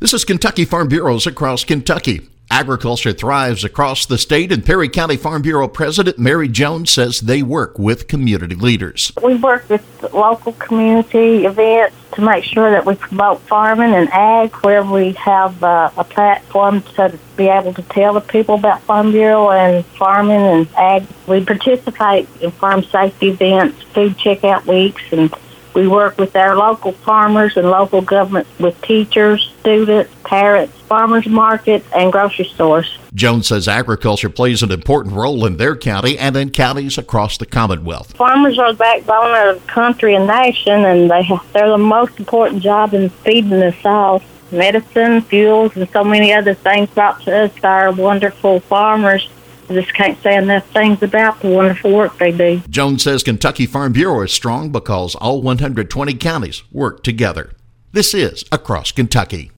This is Kentucky Farm Bureaus across Kentucky. Agriculture thrives across the state, and Perry County Farm Bureau President Mary Jones says they work with community leaders. We work with local community events to make sure that we promote farming and ag where we have uh, a platform to be able to tell the people about Farm Bureau and farming and ag. We participate in farm safety events, food checkout weeks, and we work with our local farmers and local government with teachers, students, parents, farmers markets, and grocery stores. Jones says agriculture plays an important role in their county and in counties across the Commonwealth. Farmers are the backbone of the country and nation, and they they're the most important job in feeding us all. Medicine, fuels, and so many other things brought to us by our wonderful farmers just can't say enough things about the wonderful work they do. Jones says Kentucky Farm Bureau is strong because all 120 counties work together. This is Across Kentucky.